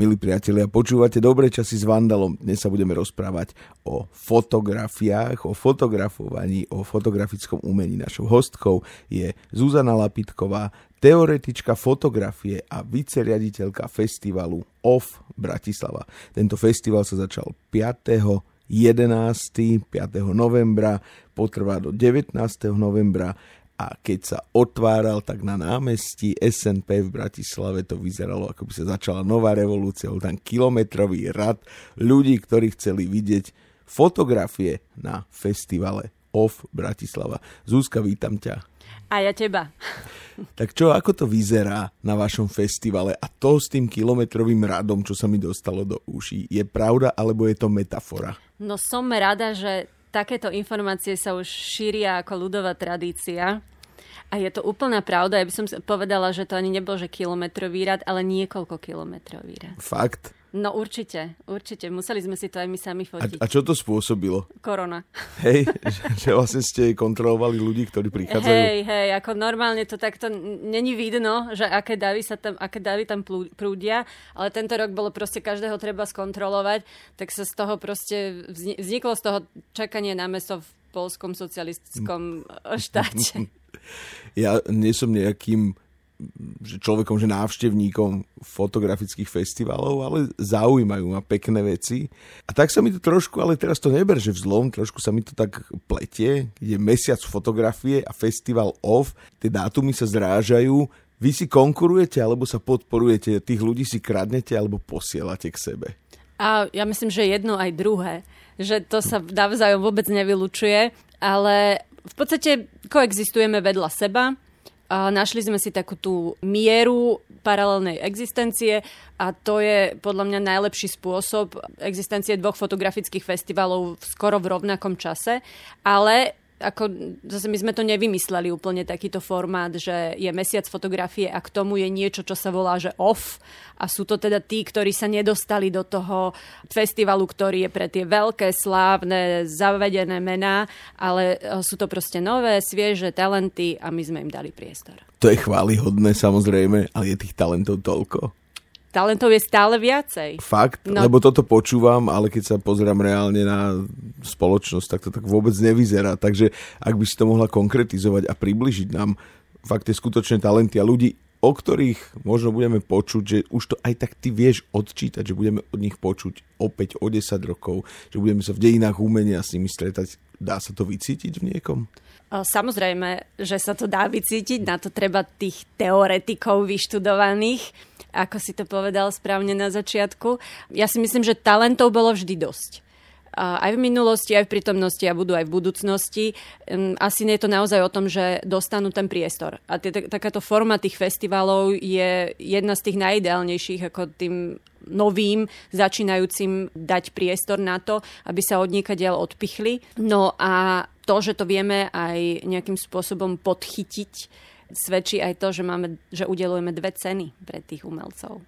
Milí priatelia, počúvate Dobré časy s Vandalom. Dnes sa budeme rozprávať o fotografiách, o fotografovaní, o fotografickom umení. Našou hostkou je Zuzana Lapitková, teoretička fotografie a viceriaditeľka festivalu OFF Bratislava. Tento festival sa začal 5. 11. 5. novembra, potrvá do 19. novembra a keď sa otváral, tak na námestí SNP v Bratislave to vyzeralo, ako by sa začala nová revolúcia. Bol tam kilometrový rad ľudí, ktorí chceli vidieť fotografie na festivale OFF Bratislava. Zúska, vítam ťa. A ja teba. Tak čo, ako to vyzerá na vašom festivale a to s tým kilometrovým radom, čo sa mi dostalo do uší, je pravda alebo je to metafora? No som rada, že takéto informácie sa už šíria ako ľudová tradícia. A je to úplná pravda. Ja by som povedala, že to ani nebol, že kilometrový rad, ale niekoľko kilometrový rad. Fakt? No určite, určite. Museli sme si to aj my sami fotiť. A, a čo to spôsobilo? Korona. Hej, že, že vlastne ste kontrolovali ľudí, ktorí prichádzajú? Hej, hej, ako normálne to takto není vidno, že aké davy, sa tam, aké davy tam prúdia, ale tento rok bolo proste každého treba skontrolovať, tak sa z toho proste vzniklo z toho čakanie na meso v polskom socialistickom štáte. Ja nie som nejakým že človekom, že návštevníkom fotografických festivalov, ale zaujímajú ma pekné veci. A tak sa mi to trošku, ale teraz to neber, že vzlom, trošku sa mi to tak pletie, je mesiac fotografie a festival off, tie dátumy sa zrážajú, vy si konkurujete alebo sa podporujete, tých ľudí si kradnete alebo posielate k sebe? A ja myslím, že jedno aj druhé. Že to sa navzájom vôbec nevylučuje, ale v podstate koexistujeme vedľa seba a našli sme si takú tú mieru paralelnej existencie a to je podľa mňa najlepší spôsob existencie dvoch fotografických festivalov skoro v rovnakom čase, ale ako zase my sme to nevymysleli úplne takýto formát, že je mesiac fotografie a k tomu je niečo, čo sa volá, že off a sú to teda tí, ktorí sa nedostali do toho festivalu, ktorý je pre tie veľké, slávne, zavedené mená, ale e, sú to proste nové, svieže talenty a my sme im dali priestor. To je chválihodné samozrejme, ale je tých talentov toľko? Talentov je stále viacej. Fakt? No. Lebo toto počúvam, ale keď sa pozerám reálne na spoločnosť, tak to tak vôbec nevyzerá. Takže ak by si to mohla konkretizovať a približiť nám fakt tie skutočné talenty a ľudí, o ktorých možno budeme počuť, že už to aj tak ty vieš odčítať, že budeme od nich počuť opäť o 10 rokov, že budeme sa v dejinách umenia s nimi stretať. Dá sa to vycítiť v niekom? Samozrejme, že sa to dá vycítiť, na to treba tých teoretikov vyštudovaných ako si to povedal správne na začiatku. Ja si myslím, že talentov bolo vždy dosť aj v minulosti, aj v prítomnosti a budú aj v budúcnosti. Asi nie je to naozaj o tom, že dostanú ten priestor. A t- takáto forma tých festivalov je jedna z tých najideálnejších ako tým novým, začínajúcim dať priestor na to, aby sa od diel odpichli. No a to, že to vieme aj nejakým spôsobom podchytiť, svedčí aj to, že, máme, že udelujeme dve ceny pre tých umelcov.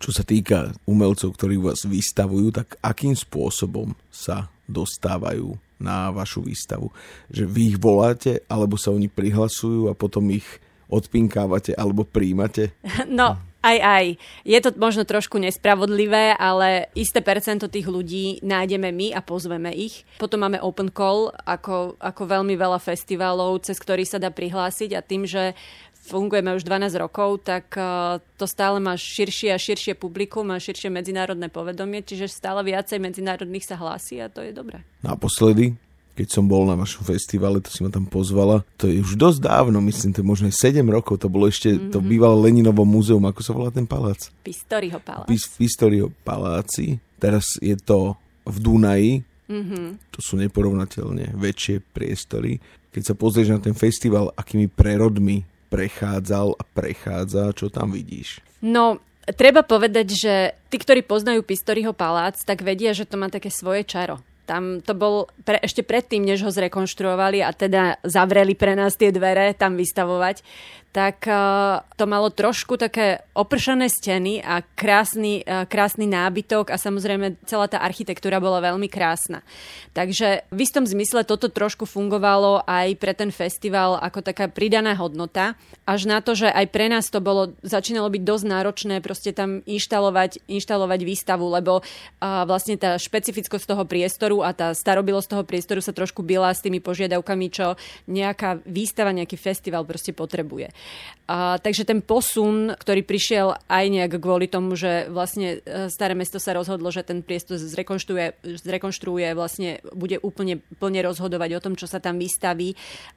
Čo sa týka umelcov, ktorí vás vystavujú, tak akým spôsobom sa dostávajú na vašu výstavu? Že vy ich voláte, alebo sa oni prihlasujú a potom ich odpinkávate alebo príjmate? No, aj, aj. Je to možno trošku nespravodlivé, ale isté percento tých ľudí nájdeme my a pozveme ich. Potom máme open call, ako, ako veľmi veľa festivalov, cez ktorý sa dá prihlásiť a tým, že fungujeme už 12 rokov, tak uh, to stále má širšie a širšie publikum, má širšie medzinárodné povedomie, čiže stále viacej medzinárodných sa hlási a to je dobré. Naposledy keď som bol na vašom festivale, to si ma tam pozvala. To je už dosť dávno, myslím, to je možno 7 rokov, to bolo ešte, mm-hmm. to mhm. bývalo Leninovo múzeum, ako sa volá ten palác? Pistoriho palác. Pis, Pistoriho paláci. Teraz je to v Dunaji, mm-hmm. to sú neporovnateľne väčšie priestory. Keď sa pozrieš na ten festival, akými prerodmi prechádzal a prechádza, čo tam vidíš? No, Treba povedať, že tí, ktorí poznajú Pistoriho palác, tak vedia, že to má také svoje čaro Tam to bol pre, ešte predtým, než ho zrekonštruovali a teda zavreli pre nás tie dvere tam vystavovať tak uh, to malo trošku také opršané steny a krásny, uh, krásny nábytok a samozrejme celá tá architektúra bola veľmi krásna. Takže v istom zmysle toto trošku fungovalo aj pre ten festival ako taká pridaná hodnota, až na to, že aj pre nás to bolo, začínalo byť dosť náročné proste tam inštalovať, inštalovať výstavu, lebo uh, vlastne tá špecifickosť toho priestoru a tá starobilosť toho priestoru sa trošku byla s tými požiadavkami, čo nejaká výstava, nejaký festival proste potrebuje. A, takže ten posun, ktorý prišiel aj nejak kvôli tomu, že vlastne e, staré mesto sa rozhodlo, že ten priestor zrekonštruuje, zrekonštruuje vlastne bude úplne plne rozhodovať o tom, čo sa tam vystaví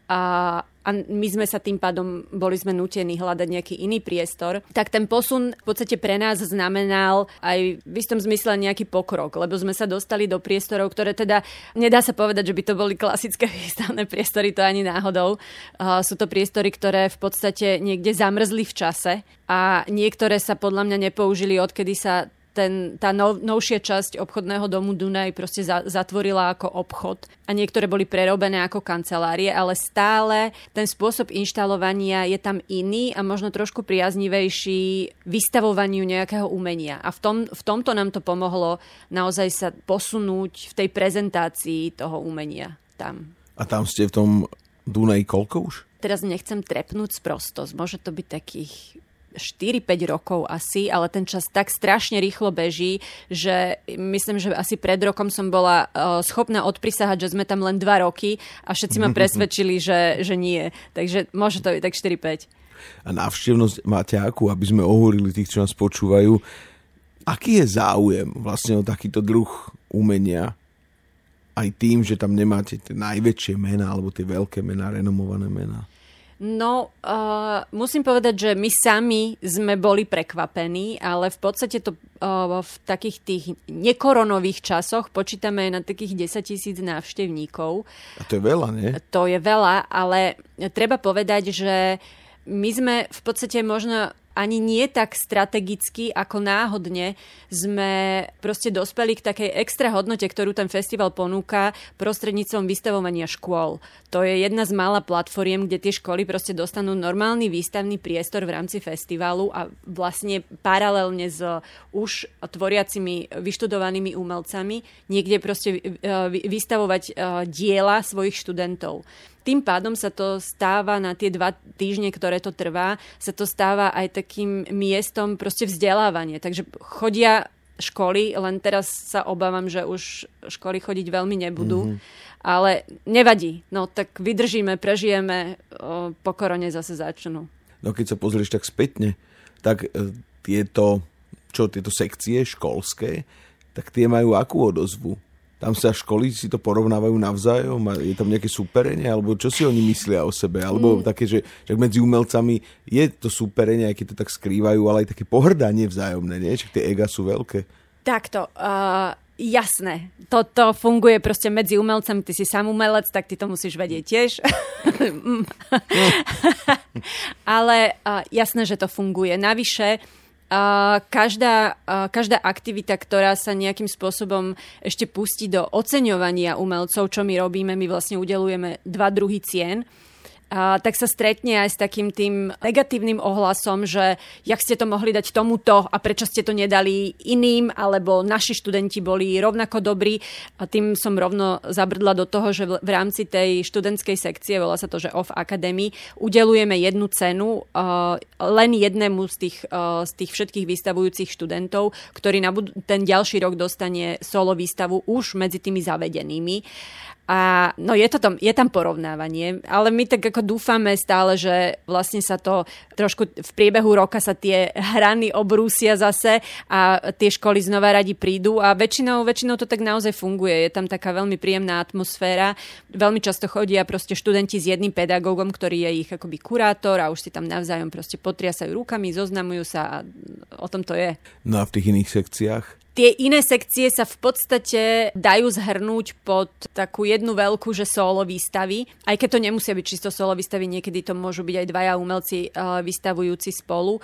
a a my sme sa tým pádom boli sme nutení hľadať nejaký iný priestor, tak ten posun v podstate pre nás znamenal aj v istom zmysle nejaký pokrok, lebo sme sa dostali do priestorov, ktoré teda nedá sa povedať, že by to boli klasické výstavné priestory, to ani náhodou. Sú to priestory, ktoré v podstate niekde zamrzli v čase a niektoré sa podľa mňa nepoužili, odkedy sa ten, tá nov, novšia časť obchodného domu Dunaj proste za, zatvorila ako obchod a niektoré boli prerobené ako kancelárie, ale stále ten spôsob inštalovania je tam iný a možno trošku priaznivejší vystavovaniu nejakého umenia. A v, tom, v tomto nám to pomohlo naozaj sa posunúť v tej prezentácii toho umenia tam. A tam ste v tom Dunaji koľko už? Teraz nechcem trepnúť sprostosť. Môže to byť takých 4-5 rokov asi, ale ten čas tak strašne rýchlo beží, že myslím, že asi pred rokom som bola uh, schopná odprisahať, že sme tam len 2 roky a všetci ma presvedčili, že, že nie. Takže môže to byť tak 4-5. A návštevnosť máte akú, aby sme ohúrili tých, čo nás počúvajú. Aký je záujem vlastne o takýto druh umenia? Aj tým, že tam nemáte tie najväčšie mená alebo tie veľké mená, renomované mená. No, uh, musím povedať, že my sami sme boli prekvapení, ale v podstate to uh, v takých tých nekoronových časoch počítame na takých 10 tisíc návštevníkov. A to je veľa, nie? To je veľa, ale treba povedať, že my sme v podstate možno ani nie tak strategicky, ako náhodne sme proste dospeli k takej extra hodnote, ktorú ten festival ponúka prostredníctvom vystavovania škôl. To je jedna z mála platformiem, kde tie školy proste dostanú normálny výstavný priestor v rámci festivalu a vlastne paralelne s už tvoriacimi vyštudovanými umelcami niekde proste vystavovať eh, diela svojich študentov. Tým pádom sa to stáva na tie dva týždne, ktoré to trvá, sa to stáva aj takým miestom proste vzdelávania. Takže chodia školy, len teraz sa obávam, že už školy chodiť veľmi nebudú. Mm-hmm. Ale nevadí, no tak vydržíme, prežijeme, o, po korone zase začnú. No keď sa pozrieš tak spätne, tak e, tieto, čo, tieto sekcie školské, tak tie majú akú odozvu? Tam sa školy si to porovnávajú navzájom a je tam nejaké superenie, alebo čo si oni myslia o sebe, alebo mm. také, že, že medzi umelcami je to superenie, aj keď to tak skrývajú, ale aj také pohrdanie vzájomné, nie? Čiže tie ega sú veľké. Takto, uh, jasné, toto funguje proste medzi umelcami, ty si sám umelec, tak ty to musíš vedieť tiež. ale uh, jasné, že to funguje. Navyše, Uh, každá, uh, každá aktivita, ktorá sa nejakým spôsobom ešte pustí do oceňovania umelcov, čo my robíme, my vlastne udelujeme dva druhy cien a, tak sa stretne aj s takým tým negatívnym ohlasom, že jak ste to mohli dať tomuto a prečo ste to nedali iným, alebo naši študenti boli rovnako dobrí. A tým som rovno zabrdla do toho, že v rámci tej študentskej sekcie, volá sa to, že Off Academy, udelujeme jednu cenu uh, len jednému z tých, uh, z tých všetkých vystavujúcich študentov, ktorý na bud- ten ďalší rok dostane solo výstavu už medzi tými zavedenými. A no je, to tam, je tam porovnávanie, ale my tak ako dúfame stále, že vlastne sa to trošku v priebehu roka sa tie hrany obrúsia zase a tie školy znova radi prídu a väčšinou, väčšinou to tak naozaj funguje. Je tam taká veľmi príjemná atmosféra. Veľmi často chodia proste študenti s jedným pedagógom, ktorý je ich akoby kurátor a už si tam navzájom proste potriasajú rukami, zoznamujú sa a o tom to je. No a v tých iných sekciách? Tie iné sekcie sa v podstate dajú zhrnúť pod takú jednu veľkú, že solo výstavy. Aj keď to nemusia byť čisto solo výstavy, niekedy to môžu byť aj dvaja umelci uh, vystavujúci spolu.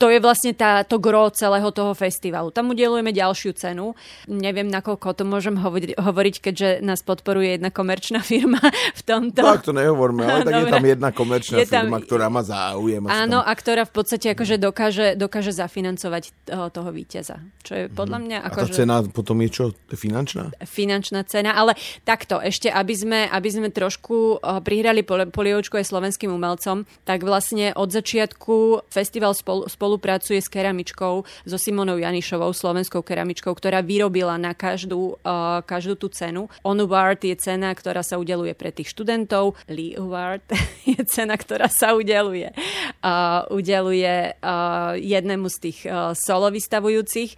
To je vlastne tá, to gro celého toho festivalu. Tam udelujeme ďalšiu cenu. Neviem, nakoľko to môžem hovoriť, hovoriť keďže nás podporuje jedna komerčná firma v tomto. Tak to nehovorme, ale tak Dobre. je tam jedna komerčná je tam... firma, ktorá má záujem. Áno, a ktorá v podstate akože dokáže, dokáže zafinancovať toho, toho víťaza. Čo je podľa mhm. mňa... Ako a tá že... cena potom je čo? Finančná? Finančná cena, ale takto, ešte aby sme, aby sme trošku eh, prihrali poliočku aj slovenským umelcom, tak vlastne od začiatku festival spolu, spolupracuje s keramičkou, so Simonou Janišovou, slovenskou keramičkou, ktorá vyrobila na každú, uh, každú tú cenu. On Award je cena, ktorá sa udeluje pre tých študentov. Lee Award je cena, ktorá sa udeluje, uh, udeluje uh, jednému z tých uh, solo vystavujúcich.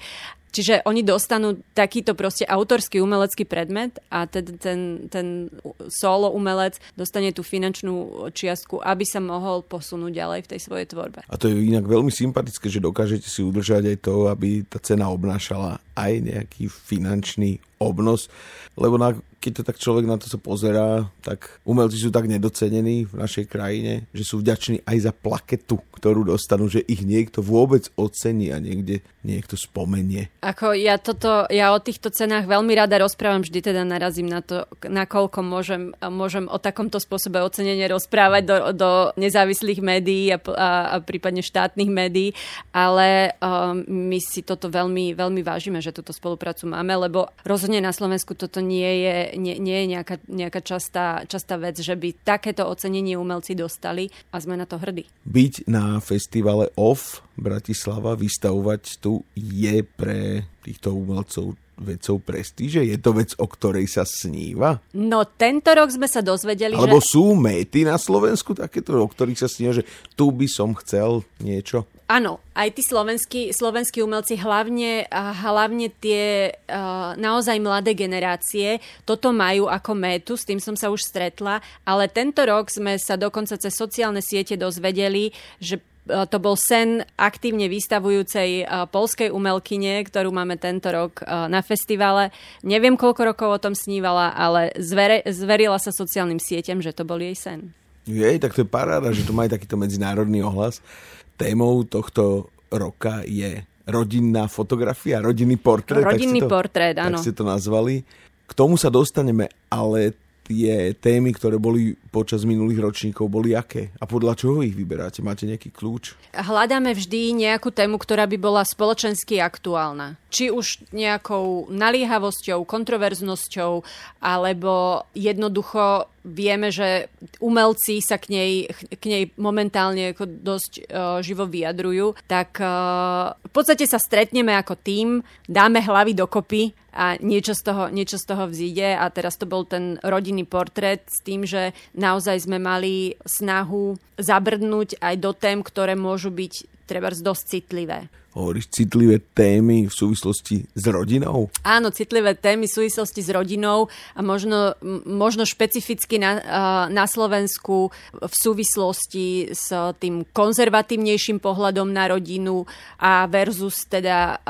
Čiže oni dostanú takýto proste autorský umelecký predmet a ten, ten, ten solo umelec dostane tú finančnú čiastku, aby sa mohol posunúť ďalej v tej svojej tvorbe. A to je inak veľmi sympatické, že dokážete si udržať aj to, aby tá cena obnášala aj nejaký finančný obnos, lebo na, keď to tak človek na to sa pozerá, tak umelci sú tak nedocenení v našej krajine, že sú vďační aj za plaketu, ktorú dostanú, že ich niekto vôbec ocení a niekde niekto spomenie. Ako ja toto, ja o týchto cenách veľmi rada rozprávam, vždy teda narazím na to, nakoľko môžem, môžem o takomto spôsobe ocenenie rozprávať do, do nezávislých médií a, a, a prípadne štátnych médií, ale um, my si toto veľmi, veľmi vážime, že túto spoluprácu máme, lebo rozhodne na Slovensku toto nie je, nie, nie je nejaká, nejaká častá, častá vec, že by takéto ocenenie umelci dostali a sme na to hrdí. Byť na festivale OFF Bratislava, vystavovať tu je pre týchto umelcov vecou prestíže? Je to vec, o ktorej sa sníva? No, tento rok sme sa dozvedeli, Alebo že... sú méty na Slovensku takéto, o ktorých sa sníva, že tu by som chcel niečo? Áno, aj tí slovenskí, slovenskí umelci, hlavne, hlavne tie uh, naozaj mladé generácie, toto majú ako métu, s tým som sa už stretla, ale tento rok sme sa dokonca cez sociálne siete dozvedeli, že to bol sen aktívne vystavujúcej polskej umelkyne, ktorú máme tento rok na festivale. Neviem, koľko rokov o tom snívala, ale zvere, zverila sa sociálnym sieťam, že to bol jej sen. Jej, tak to je paráda, že to má aj takýto medzinárodný ohlas. Témou tohto roka je rodinná fotografia, rodinný portrét. Rodinný tak to, portrét, áno. Tak ste to nazvali. K tomu sa dostaneme, ale tie témy, ktoré boli počas minulých ročníkov, boli aké? A podľa čoho ich vyberáte? Máte nejaký kľúč? Hľadáme vždy nejakú tému, ktorá by bola spoločensky aktuálna. Či už nejakou naliehavosťou, kontroverznosťou, alebo jednoducho vieme, že umelci sa k nej, k nej momentálne ako dosť uh, živo vyjadrujú, tak uh, v podstate sa stretneme ako tým, dáme hlavy dokopy a niečo z toho, niečo z toho vzíde a teraz to bol ten rodinný portrét s tým, že naozaj sme mali snahu zabrdnúť aj do tém, ktoré môžu byť treba dosť citlivé hovoríš, citlivé témy v súvislosti s rodinou? Áno, citlivé témy v súvislosti s rodinou a možno, možno špecificky na, na Slovensku v súvislosti s tým konzervatívnejším pohľadom na rodinu a versus teda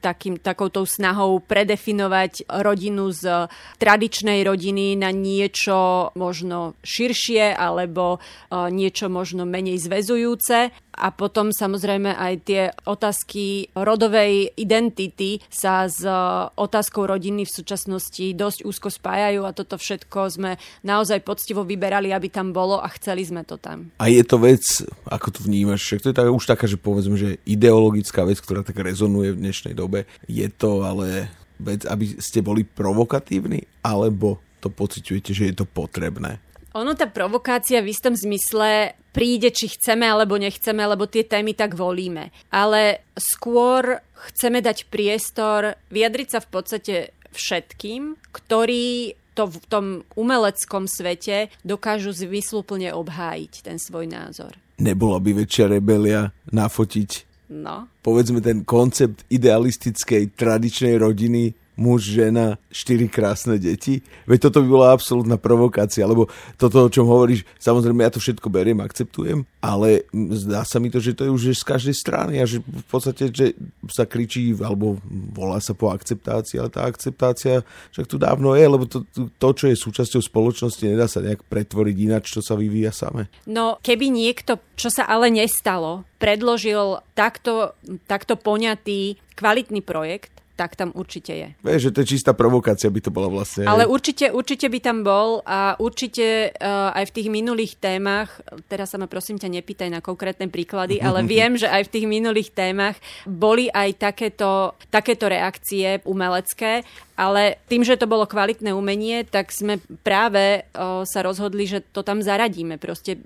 takým, takoutou snahou predefinovať rodinu z tradičnej rodiny na niečo možno širšie alebo niečo možno menej zväzujúce. A potom samozrejme aj tie otázky rodovej identity sa s e, otázkou rodiny v súčasnosti dosť úzko spájajú a toto všetko sme naozaj poctivo vyberali, aby tam bolo a chceli sme to tam. A je to vec, ako to vnímaš, však to je tak, už taká, že povedzme, že ideologická vec, ktorá tak rezonuje v dnešnej dobe. Je to ale vec, aby ste boli provokatívni, alebo to pociťujete, že je to potrebné? Ono tá provokácia v istom zmysle príde, či chceme alebo nechceme, lebo tie témy tak volíme. Ale skôr chceme dať priestor vyjadriť sa v podstate všetkým, ktorí to v tom umeleckom svete dokážu zmysluplne obhájiť ten svoj názor. Nebola by väčšia rebelia nafotiť no. povedzme ten koncept idealistickej tradičnej rodiny muž, žena, štyri krásne deti. Veď toto by bola absolútna provokácia, lebo toto, o čom hovoríš, samozrejme ja to všetko beriem, akceptujem, ale zdá sa mi to, že to je už z každej strany a že v podstate, že sa kričí alebo volá sa po akceptácii, ale tá akceptácia však tu dávno je, lebo to, to, čo je súčasťou spoločnosti, nedá sa nejak pretvoriť ináč, čo sa vyvíja same. No, keby niekto, čo sa ale nestalo, predložil takto, takto poňatý kvalitný projekt, tak tam určite je. Vieš, že to je čistá provokácia by to bola vlastne. Ale určite, určite by tam bol a určite uh, aj v tých minulých témach, teraz sa ma prosím ťa nepýtaj na konkrétne príklady, ale viem, že aj v tých minulých témach boli aj takéto, takéto reakcie umelecké ale tým, že to bolo kvalitné umenie, tak sme práve o, sa rozhodli, že to tam zaradíme. Proste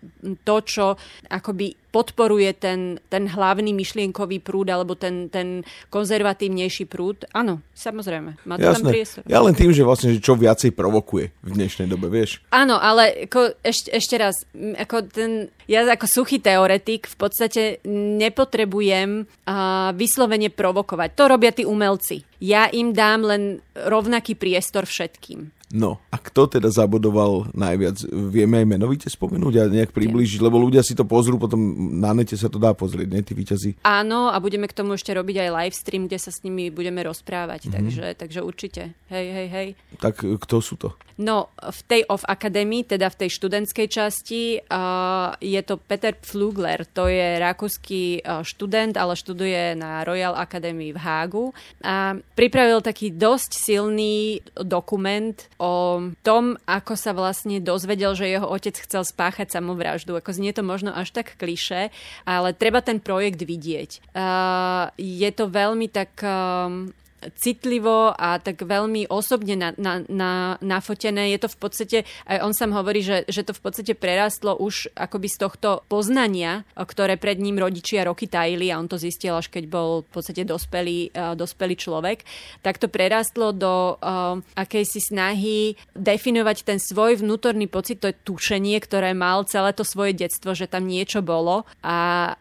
to, čo akoby podporuje ten, ten hlavný myšlienkový prúd alebo ten, ten konzervatívnejší prúd. Áno, samozrejme, má to Jasné. tam priestor. Ja len tým, že vlastne že čo viacej provokuje v dnešnej dobe, vieš? Áno, ale ako, ešte, ešte raz, ako ten, ja ako suchý teoretik v podstate nepotrebujem uh, vyslovene provokovať. To robia tí umelci ja im dám len rovnaký priestor všetkým. No, a kto teda zabodoval najviac? Vieme aj menovite spomenúť a nejak približiť, lebo ľudia si to pozrú, potom na nete sa to dá pozrieť, nie, tí výťazí? Áno, a budeme k tomu ešte robiť aj live stream, kde sa s nimi budeme rozprávať, mm-hmm. takže, takže určite. Hej, hej, hej. Tak kto sú to? No, v tej Off Academy, teda v tej študentskej časti, uh, je to Peter Pflugler. To je rakúsky uh, študent, ale študuje na Royal Academy v Hágu. A pripravil taký dosť silný dokument o tom, ako sa vlastne dozvedel, že jeho otec chcel spáchať samovraždu. Ako znie to možno až tak kliše, ale treba ten projekt vidieť. Uh, je to veľmi tak um, citlivo a tak veľmi osobne na, na, na, nafotené. Je to v podstate, aj on sám hovorí, že, že to v podstate prerastlo už akoby z tohto poznania, ktoré pred ním rodičia roky tajili a on to zistil až keď bol v podstate dospelý, uh, dospelý človek, tak to prerastlo do uh, akejsi snahy definovať ten svoj vnútorný pocit, to je tušenie, ktoré mal celé to svoje detstvo, že tam niečo bolo a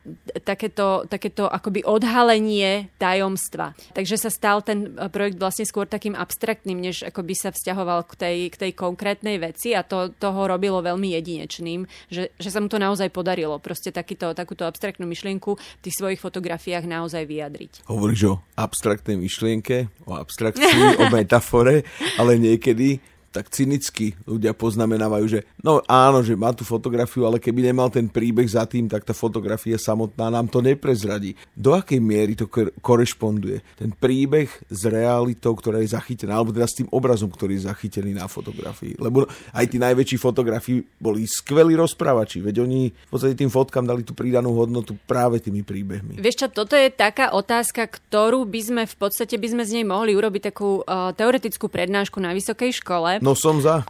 takéto, takéto akoby odhalenie tajomstva. Takže sa stal ten eh, projekt vlastne skôr takým abstraktným, než ako by sa vzťahoval k tej, k tej konkrétnej veci a to, to ho robilo veľmi jedinečným, že, že sa mu to naozaj podarilo. Proste takýto, takúto abstraktnú myšlienku v tých svojich fotografiách naozaj vyjadriť. Hovoríš o abstraktnej myšlienke, o abstrakcii, o metafore, ale niekedy tak cynicky ľudia poznamenávajú, že no áno, že má tú fotografiu, ale keby nemal ten príbeh za tým, tak tá fotografia samotná nám to neprezradí. Do akej miery to korešponduje? Ten príbeh s realitou, ktorá je zachytená, alebo teda s tým obrazom, ktorý je zachytený na fotografii. Lebo aj tí najväčší fotografii boli skvelí rozprávači, veď oni v podstate tým fotkám dali tú pridanú hodnotu práve tými príbehmi. Vieš čo, toto je taká otázka, ktorú by sme v podstate by sme z nej mohli urobiť takú uh, teoretickú prednášku na vysokej škole, No som za.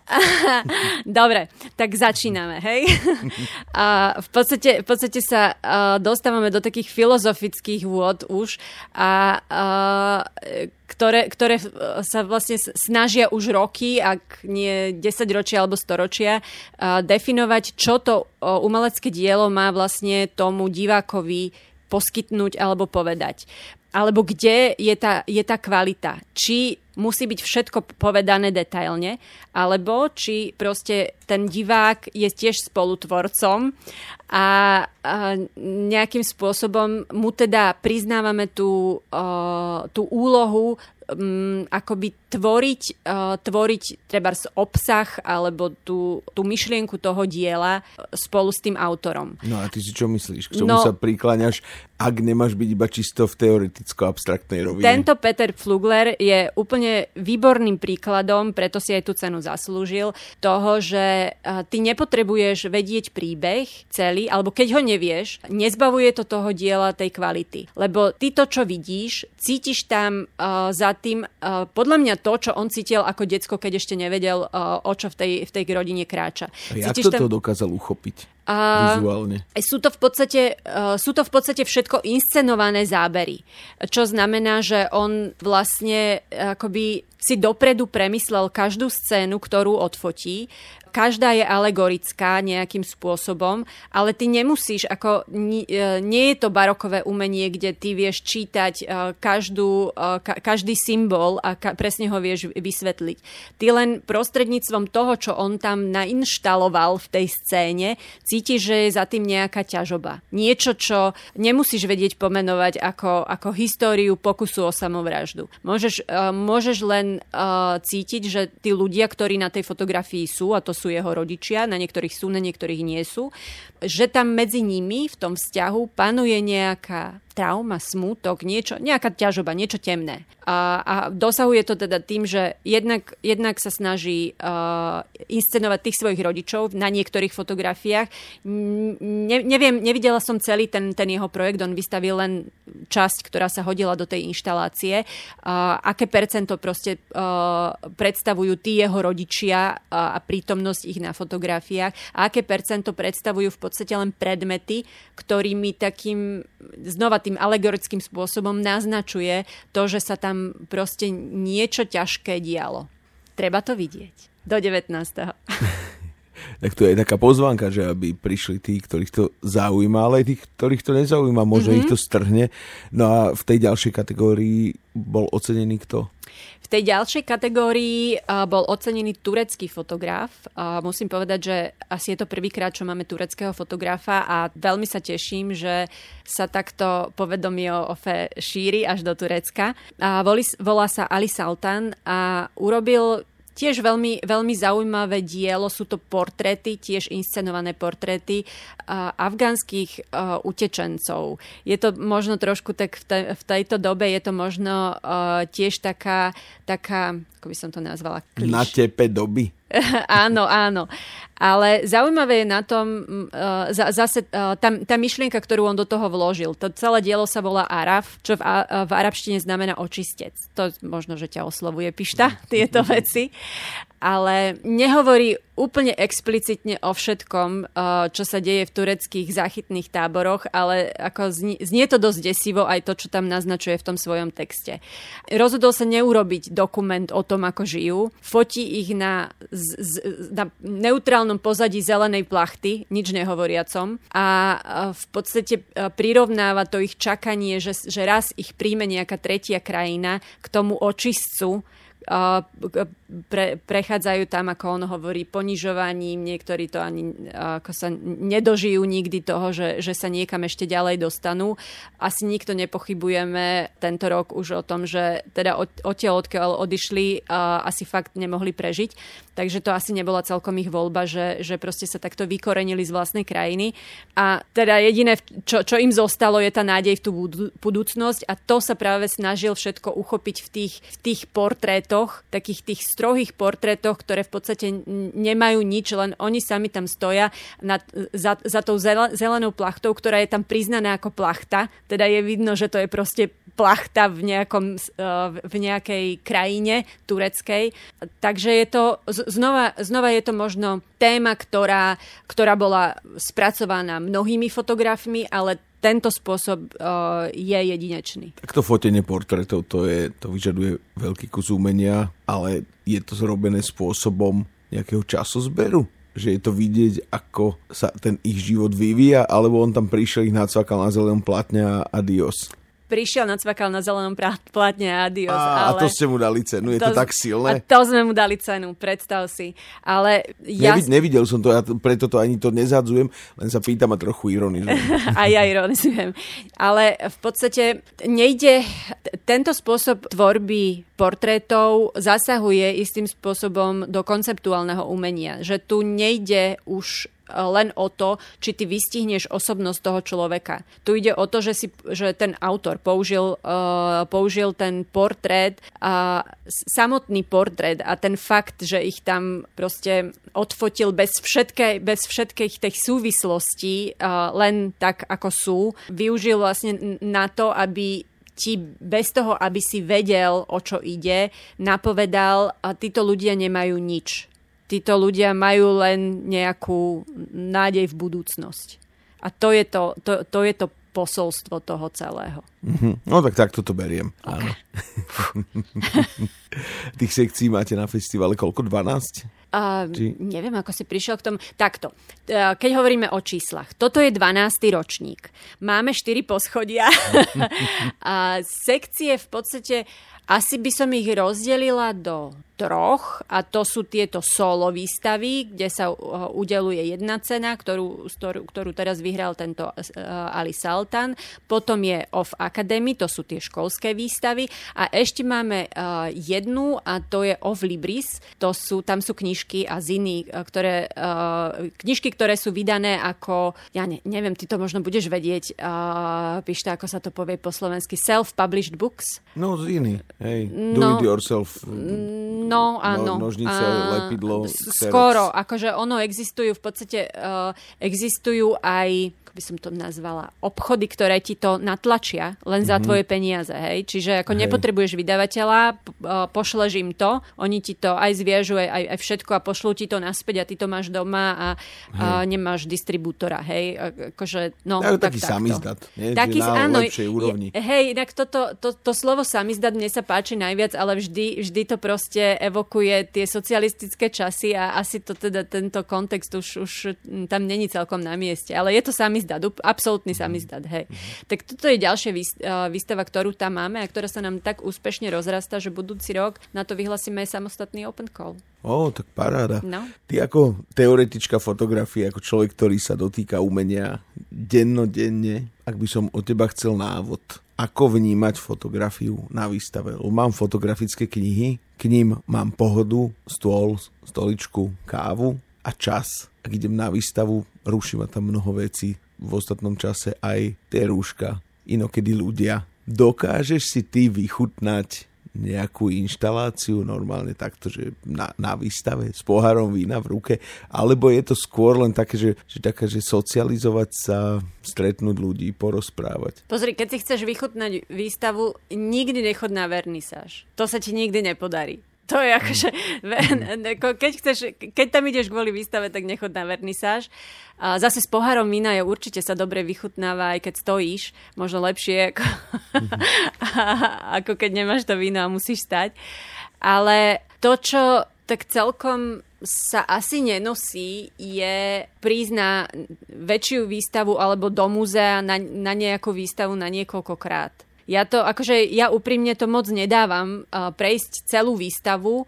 Dobre, tak začíname, hej? a v podstate, v podstate sa uh, dostávame do takých filozofických vôd už a uh, ktoré, ktoré sa vlastne snažia už roky, ak nie 10 ročia alebo storočia, uh, definovať, čo to uh, umelecké dielo má vlastne tomu divákovi poskytnúť alebo povedať. Alebo kde je tá, je tá kvalita. Či musí byť všetko povedané detailne, alebo či proste ten divák je tiež spolutvorcom a, nejakým spôsobom mu teda priznávame tú, tú úlohu um, akoby tvoriť, uh, tvoriť treba obsah alebo tú, tú myšlienku toho diela spolu s tým autorom. No a ty si čo myslíš? K čomu no, sa prikláňaš, ak nemáš byť iba čisto v teoreticko-abstraktnej rovine? Tento Peter Flugler je úplne výborným príkladom, preto si aj tú cenu zaslúžil, toho, že uh, ty nepotrebuješ vedieť príbeh celý, alebo keď ho nevieš, nezbavuje to toho diela tej kvality. Lebo ty to, čo vidíš, cítiš tam uh, za tým, uh, podľa mňa to, čo on cítil ako decko, keď ešte nevedel, uh, o čo v tej, v tej rodine kráča. A jak Cítiš toto tam... dokázal uchopiť? A Vizuálne. Sú to, v podstate, uh, sú to v podstate všetko inscenované zábery. Čo znamená, že on vlastne akoby si dopredu premyslel každú scénu, ktorú odfotí každá je alegorická nejakým spôsobom, ale ty nemusíš, ako nie, nie je to barokové umenie, kde ty vieš čítať e, každú, e, každý symbol a presne ho vieš vysvetliť. Ty len prostredníctvom toho, čo on tam nainštaloval v tej scéne, cítiš, že je za tým nejaká ťažoba. Niečo, čo nemusíš vedieť pomenovať ako, ako históriu pokusu o samovraždu. Môžeš, e, môžeš len cítiť, že tí ľudia, ktorí na tej fotografii sú, a to sú jeho rodičia, na niektorých sú, na niektorých nie sú, že tam medzi nimi v tom vzťahu panuje nejaká trauma, smútok, niečo, nejaká ťažoba, niečo temné. A, a dosahuje to teda tým, že jednak, jednak sa snaží uh, inscenovať tých svojich rodičov na niektorých fotografiách. Ne, neviem, nevidela som celý ten, ten jeho projekt, on vystavil len časť, ktorá sa hodila do tej inštalácie. Uh, aké percento proste uh, predstavujú tí jeho rodičia uh, a prítomnosť ich na fotografiách a aké percento predstavujú v podstate len predmety, ktorými takým znova alegorickým spôsobom naznačuje to, že sa tam proste niečo ťažké dialo. Treba to vidieť. Do 19. tak to je taká pozvánka, že aby prišli tí, ktorých to zaujíma, ale aj tí, ktorých to nezaujíma, možno mm-hmm. ich to strhne. No a v tej ďalšej kategórii bol ocenený kto? Tej ďalšej kategórii bol ocenený turecký fotograf. Musím povedať, že asi je to prvýkrát, čo máme tureckého fotografa a veľmi sa teším, že sa takto povedomie o OFE šíri až do Turecka. Volá sa Ali Saltan a urobil Tiež veľmi, veľmi zaujímavé dielo, sú to portréty, tiež inscenované portréty uh, afgánskych uh, utečencov. Je to možno trošku tak v, te, v tejto dobe, je to možno uh, tiež taká, taká, ako by som to nazvala? Kliš. Na tepe doby. áno, áno. Ale zaujímavé je na tom uh, zase uh, tá, tá myšlienka, ktorú on do toho vložil. To celé dielo sa volá Araf, čo v, v arabštine znamená očistec. To možno, že ťa oslovuje pišta, tieto veci ale nehovorí úplne explicitne o všetkom, eh, čo sa deje v tureckých záchytných táboroch, ale ako znie, znie to dosť desivo aj to, čo tam naznačuje v tom svojom texte. Rozhodol sa neurobiť dokument o tom, ako žijú. Fotí ich na, z, z, na neutrálnom pozadí zelenej plachty, nič nehovoriacom a eh, v podstate eh, prirovnáva to ich čakanie, že, že raz ich príjme nejaká tretia krajina k tomu očistcu, pre, prechádzajú tam, ako on hovorí, ponižovaním, niektorí to ani ako sa nedožijú nikdy toho, že, že sa niekam ešte ďalej dostanú. Asi nikto nepochybujeme tento rok už o tom, že teda odtiaľ, odkiaľ odišli, asi fakt nemohli prežiť. Takže to asi nebola celkom ich voľba, že, že proste sa takto vykorenili z vlastnej krajiny. A teda jediné, čo, čo im zostalo, je tá nádej v tú budúcnosť a to sa práve snažil všetko uchopiť v tých, v tých portrétoch, takých tých strohých portrétoch, ktoré v podstate nemajú nič, len oni sami tam stoja nad, za, za tou zelenou plachtou, ktorá je tam priznaná ako plachta. Teda je vidno, že to je proste plachta v, nejakom, e, v nejakej krajine tureckej. Takže je to, znova, znova je to možno téma, ktorá, ktorá bola spracovaná mnohými fotografmi, ale tento spôsob uh, je jedinečný. Takto fotenie portrétov, to, je, to vyžaduje veľký kus umenia, ale je to zrobené spôsobom nejakého časozberu? Že je to vidieť, ako sa ten ich život vyvíja, alebo on tam prišiel, ich nacvakal na zelenom platne a adios prišiel, nacvakal na zelenom plátne a adios. A, ale... a to ste mu dali cenu, je to, to tak silné? A to sme mu dali cenu, predstav si. Ale ja... Nevid, nevidel som to, ja preto to ani to nezadzujem, len sa pýtam a trochu ironizujem. a ja ironizujem. Ale v podstate nejde, tento spôsob tvorby portrétov zasahuje istým spôsobom do konceptuálneho umenia. Že tu nejde už len o to, či ty vystihneš osobnosť toho človeka. Tu ide o to, že, si, že ten autor použil, uh, použil ten portrét a samotný portrét a ten fakt, že ich tam proste odfotil bez, všetkej, bez všetkých tých súvislostí, uh, len tak, ako sú, využil vlastne na to, aby ti bez toho, aby si vedel, o čo ide, napovedal, a títo ľudia nemajú nič títo ľudia majú len nejakú nádej v budúcnosť. A to je to, to, to, je to posolstvo toho celého. Mm-hmm. No tak takto to beriem. Okay. Áno. Tých sekcií máte na festivale koľko? 12? Uh, Či... Neviem, ako si prišiel k tomu. Takto, uh, keď hovoríme o číslach. Toto je 12. ročník. Máme 4 poschodia. a sekcie v podstate, asi by som ich rozdelila do troch a to sú tieto solo výstavy, kde sa uh, udeluje jedna cena, ktorú, ktorú, ktorú teraz vyhral tento uh, Ali Saltan. Potom je Off Academy, to sú tie školské výstavy a ešte máme uh, jednu a to je Off Libris, to sú, tam sú knižky a ziny, ktoré, knižky, ktoré sú vydané ako, ja ne, neviem, ty to možno budeš vedieť, píšte, ako sa to povie po slovensky, self-published books. No, ziny, hej, do no, it yourself. No, áno. No, nožnice, a, lepidlo. Skoro, akože ono existujú v podstate, uh, existujú aj ako by som to nazvala, obchody, ktoré ti to natlačia len za mm-hmm. tvoje peniaze, hej. Čiže ako hej. nepotrebuješ vydavateľa, pošleš im to, oni ti to aj zviežu, aj, aj všetko a pošlú ti to naspäť a ty to máš doma a, a nemáš distribútora, hej. Akože, no, ja, tak, taký takto. samizdat, nie? Taký, na áno, úrovni. Hej, inak toto, to, to, to slovo samizdat mne sa páči najviac, ale vždy, vždy to proste evokuje tie socialistické časy a asi to teda tento kontext už, už tam není celkom na mieste. Ale je to sami samizdat, absolútny mhm. samizdat, hej. Mm-hmm. Tak toto je ďalšia výstava, ktorú tam máme a ktorá sa nám tak úspešne rozrastá, že budúci rok na to vyhlasíme aj samostatný open call. Ó, tak paráda. No. Ty ako teoretička fotografie, ako človek, ktorý sa dotýka umenia dennodenne, ak by som od teba chcel návod, ako vnímať fotografiu na výstave. Mám fotografické knihy, k ním mám pohodu, stôl, stoličku, kávu a čas. Ak idem na výstavu, ruší ma tam mnoho vecí, v ostatnom čase aj tie rúška, inokedy ľudia. Dokážeš si ty vychutnať nejakú inštaláciu normálne takto, že na, na výstave s pohárom vína v ruke, alebo je to skôr len také, že, že, také, že socializovať sa, stretnúť ľudí, porozprávať. Pozri, keď si chceš vychutnať výstavu, nikdy nechod na vernisáž. To sa ti nikdy nepodarí. To je akože, keď, chceš, keď tam ideš kvôli výstave, tak nechod na vernisáž. A zase s pohárom vína je určite sa dobre vychutnáva, aj keď stojíš, možno lepšie, ako, ako keď nemáš to víno a musíš stať. Ale to, čo tak celkom sa asi nenosí, je prísť na väčšiu výstavu alebo do múzea na, na nejakú výstavu na niekoľkokrát ja to, akože ja úprimne to moc nedávam uh, prejsť celú výstavu uh,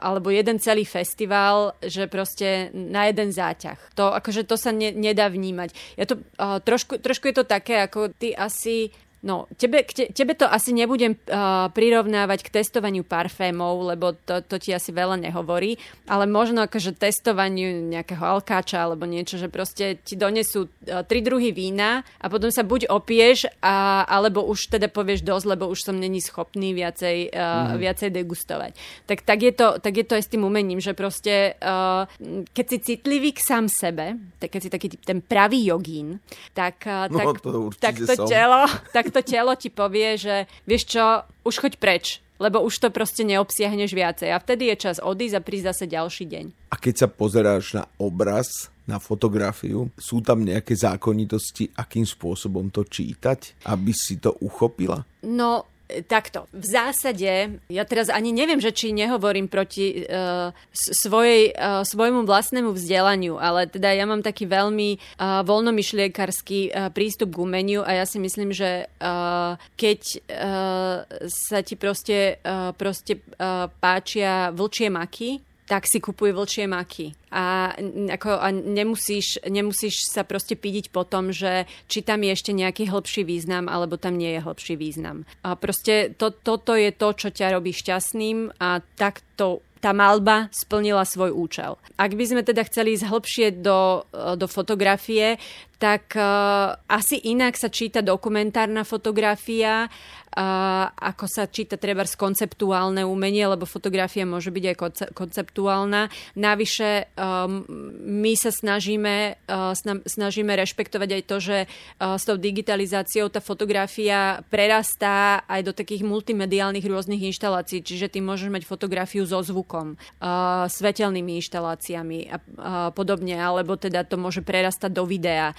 alebo jeden celý festival, že proste na jeden záťah. To, akože to sa ne, nedá vnímať. Ja to, uh, trošku, trošku je to také, ako ty asi No, tebe, te, tebe to asi nebudem uh, prirovnávať k testovaniu parfémov, lebo to, to ti asi veľa nehovorí, ale možno akože testovaniu nejakého alkáča alebo niečo, že proste ti donesú uh, tri druhy vína a potom sa buď opieš, a, alebo už teda povieš dosť, lebo už som není schopný viacej, uh, mm. viacej degustovať. Tak, tak, je to, tak je to aj s tým umením, že proste uh, keď si citlivý k sám sebe, tak keď si taký ten pravý jogín, tak, uh, no, tak, to, tak to telo, tak to telo ti povie, že vieš čo, už choď preč, lebo už to proste neobsiahneš viacej. A vtedy je čas odísť a prísť zase ďalší deň. A keď sa pozeráš na obraz, na fotografiu, sú tam nejaké zákonitosti, akým spôsobom to čítať, aby si to uchopila? No, takto. V zásade, ja teraz ani neviem, že či nehovorím proti uh, svojej, uh, svojmu vlastnému vzdelaniu, ale teda ja mám taký veľmi uh, voľnomyšliekarský uh, prístup k umeniu a ja si myslím, že uh, keď uh, sa ti proste, uh, proste uh, páčia vlčie maky, tak si kupuj vlčie maky. A, ako, a nemusíš, nemusíš sa proste pídiť po tom, že či tam je ešte nejaký hĺbší význam, alebo tam nie je hĺbší význam. A proste to, toto je to, čo ťa robí šťastným a takto tá malba splnila svoj účel. Ak by sme teda chceli ísť hĺbšie do, do fotografie, tak uh, asi inak sa číta dokumentárna fotografia, uh, ako sa číta treba konceptuálne umenie, lebo fotografia môže byť aj konceptuálna. Navyše um, my sa snažíme, uh, snažíme rešpektovať aj to, že uh, s tou digitalizáciou tá fotografia prerastá aj do takých multimediálnych rôznych inštalácií, čiže ty môžeš mať fotografiu so zvukom, uh, svetelnými inštaláciami a podobne, alebo teda to môže prerastať do videa,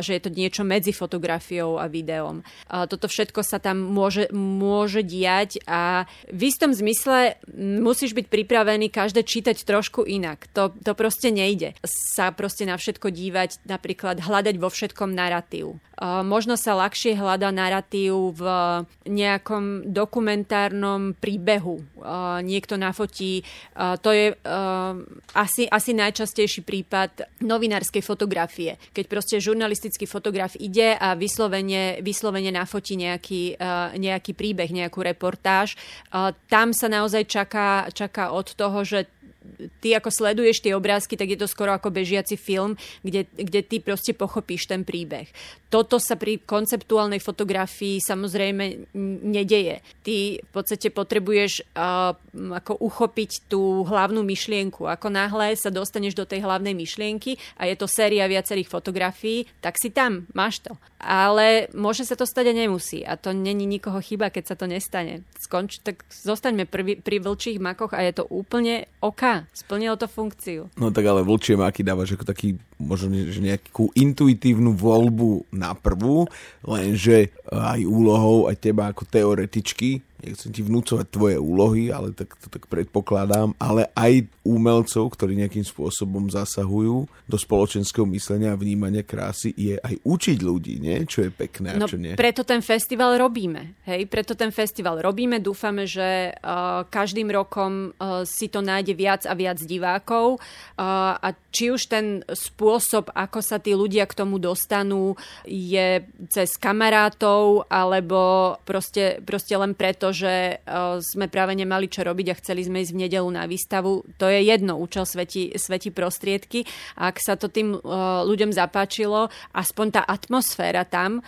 že je to niečo medzi fotografiou a videom. Toto všetko sa tam môže, môže diať a v istom zmysle musíš byť pripravený každé čítať trošku inak. To, to proste nejde. Sa proste na všetko dívať, napríklad hľadať vo všetkom narratív. Možno sa ľahšie hľada narratív v nejakom dokumentárnom príbehu. Niekto nafotí. To je asi, asi najčastejší prípad novinárskej fotografie. Keď proste žurnalistický fotograf ide a vyslovene, vyslovene nafotí nejaký, nejaký príbeh, nejakú reportáž. Tam sa naozaj čaká, čaká od toho, že ty ako sleduješ tie obrázky, tak je to skoro ako bežiaci film, kde, kde ty proste pochopíš ten príbeh. Toto sa pri konceptuálnej fotografii samozrejme nedeje. Ty v podstate potrebuješ uh, ako uchopiť tú hlavnú myšlienku. Ako náhle sa dostaneš do tej hlavnej myšlienky a je to séria viacerých fotografií, tak si tam, máš to. Ale môže sa to stať a nemusí. A to není nikoho chyba, keď sa to nestane. Skonč, tak zostaňme pri, pri vlčích makoch a je to úplne OK. Splnilo to funkciu. No tak ale vlčie maky dávaš ako taký, možno že nejakú intuitívnu voľbu na prvú, lenže aj úlohou aj teba ako teoretičky nechcem ti vnúcovať tvoje úlohy, ale tak to tak predpokladám, ale aj umelcov, ktorí nejakým spôsobom zasahujú do spoločenského myslenia a vnímania krásy, je aj učiť ľudí, nie? čo je pekné no, a čo nie. preto ten festival robíme. Hej? Preto ten festival robíme. Dúfame, že uh, každým rokom uh, si to nájde viac a viac divákov uh, a či už ten spôsob, ako sa tí ľudia k tomu dostanú, je cez kamarátov, alebo proste, proste len preto, že sme práve nemali čo robiť a chceli sme ísť v nedelu na výstavu. To je jedno, účel svetí, svetí prostriedky. Ak sa to tým ľuďom zapáčilo, aspoň tá atmosféra tam,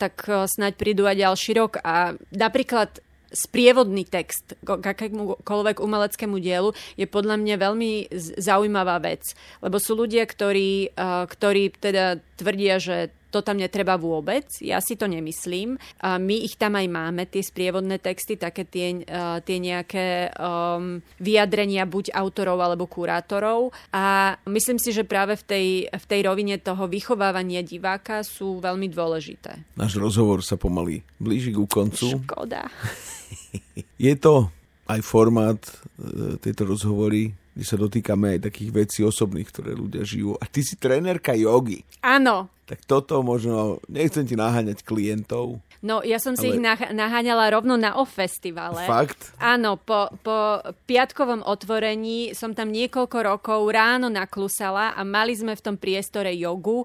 tak snáď prídu aj ďalší rok. A napríklad sprievodný text k akémukoľvek umeleckému dielu je podľa mňa veľmi zaujímavá vec. Lebo sú ľudia, ktorí, ktorí teda tvrdia, že to tam netreba vôbec. Ja si to nemyslím. A my ich tam aj máme, tie sprievodné texty, také tie, uh, tie nejaké um, vyjadrenia buď autorov alebo kurátorov. A myslím si, že práve v tej, v tej rovine toho vychovávania diváka sú veľmi dôležité. Náš rozhovor sa pomaly blíži ku koncu. Škoda. Je to aj formát e, tejto rozhovory, kde sa dotýkame aj takých vecí osobných, ktoré ľudia žijú. A ty si trénerka jogy. Áno. Tak toto možno, nechcem ti naháňať klientov. No, ja som si ale... ich naháňala rovno na OFF festivale. Fakt? Áno, po, po piatkovom otvorení som tam niekoľko rokov ráno naklusala a mali sme v tom priestore jogu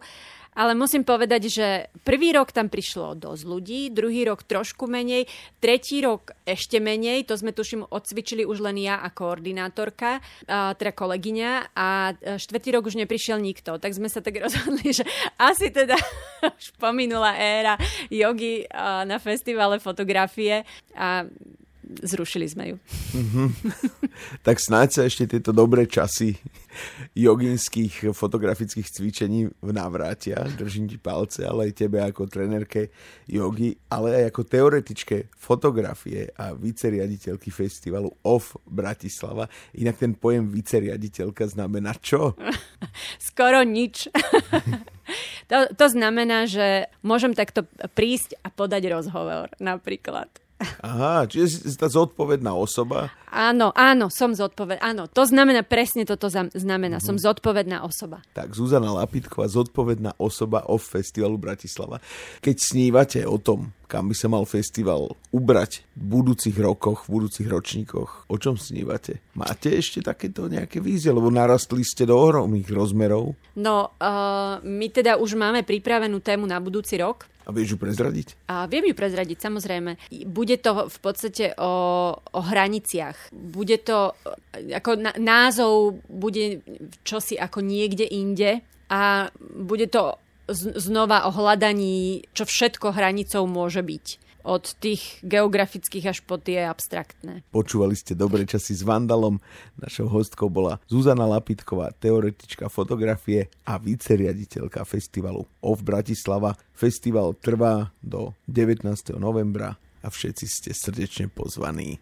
ale musím povedať, že prvý rok tam prišlo dosť ľudí, druhý rok trošku menej, tretí rok ešte menej, to sme tuším odsvičili už len ja a koordinátorka, teda kolegyňa a štvrtý rok už neprišiel nikto. Tak sme sa tak rozhodli, že asi teda už pominula éra jogy na festivale fotografie a zrušili sme ju. Mm-hmm. tak snáď sa ešte tieto dobré časy joginských fotografických cvičení v návratia. Držím ti palce, ale aj tebe ako trenerke jogy, ale aj ako teoretičke fotografie a viceriaditeľky festivalu OFF Bratislava. Inak ten pojem viceriaditeľka znamená čo? Skoro nič. to, to znamená, že môžem takto prísť a podať rozhovor napríklad. Aha, čiže si tá zodpovedná osoba. Áno, áno, som zodpovedná. Áno, to znamená, presne toto znamená. Som mhm. zodpovedná osoba. Tak, Zuzana Lapitková, zodpovedná osoba o festivalu Bratislava. Keď snívate o tom, kam by sa mal festival ubrať v budúcich rokoch, v budúcich ročníkoch, o čom snívate? Máte ešte takéto nejaké vízie, lebo narastli ste do ohromných rozmerov? No, uh, my teda už máme pripravenú tému na budúci rok. A vieš ju prezradiť? A viem ju prezradiť, samozrejme. Bude to v podstate o, o hraniciach. Bude to, ako názov bude čosi ako niekde inde a bude to znova o hľadaní, čo všetko hranicou môže byť od tých geografických až po tie abstraktné. Počúvali ste Dobré časy s Vandalom. Našou hostkou bola Zuzana Lapitková, teoretička fotografie a viceriaditeľka festivalu OFF Bratislava. Festival trvá do 19. novembra a všetci ste srdečne pozvaní.